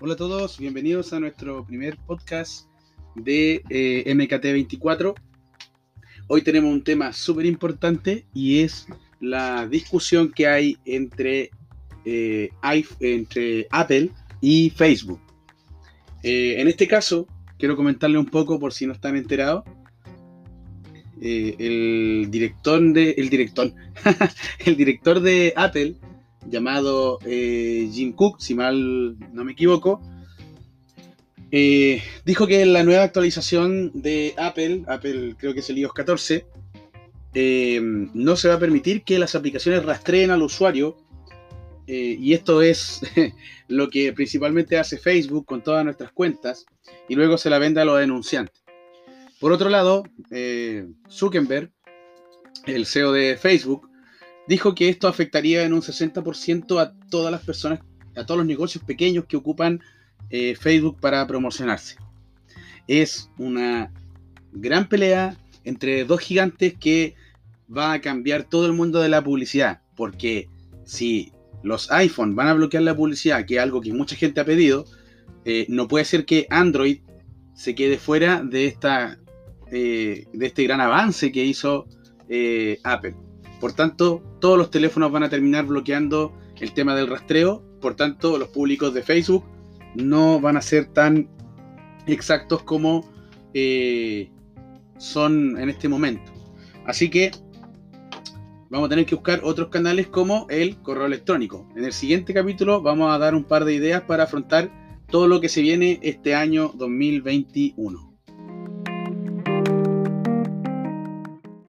Hola a todos, bienvenidos a nuestro primer podcast de eh, MKT24. Hoy tenemos un tema súper importante y es la discusión que hay entre, eh, entre Apple y Facebook. Eh, en este caso, quiero comentarle un poco por si no están enterados. el director de. El director. el director de Apple llamado eh, Jim Cook, si mal no me equivoco, eh, dijo que la nueva actualización de Apple, Apple creo que es el iOS 14, eh, no se va a permitir que las aplicaciones rastreen al usuario. y esto es lo que principalmente hace Facebook con todas nuestras cuentas y luego se la vende a los denunciantes. Por otro lado, Zuckerberg, el CEO de Facebook, dijo que esto afectaría en un 60% a todas las personas, a todos los negocios pequeños que ocupan eh, Facebook para promocionarse. Es una gran pelea entre dos gigantes que va a cambiar todo el mundo de la publicidad, porque si los iPhone van a bloquear la publicidad, que es algo que mucha gente ha pedido, eh, no puede ser que Android se quede fuera de, esta, eh, de este gran avance que hizo Apple. Por tanto, todos los teléfonos van a terminar bloqueando el tema del rastreo. Por tanto, los públicos de Facebook no van a ser tan exactos como eh, son en este momento. Así que vamos a tener que buscar otros canales como el correo electrónico. En el siguiente capítulo vamos a dar un par de ideas para afrontar todo lo que se viene este año 2021.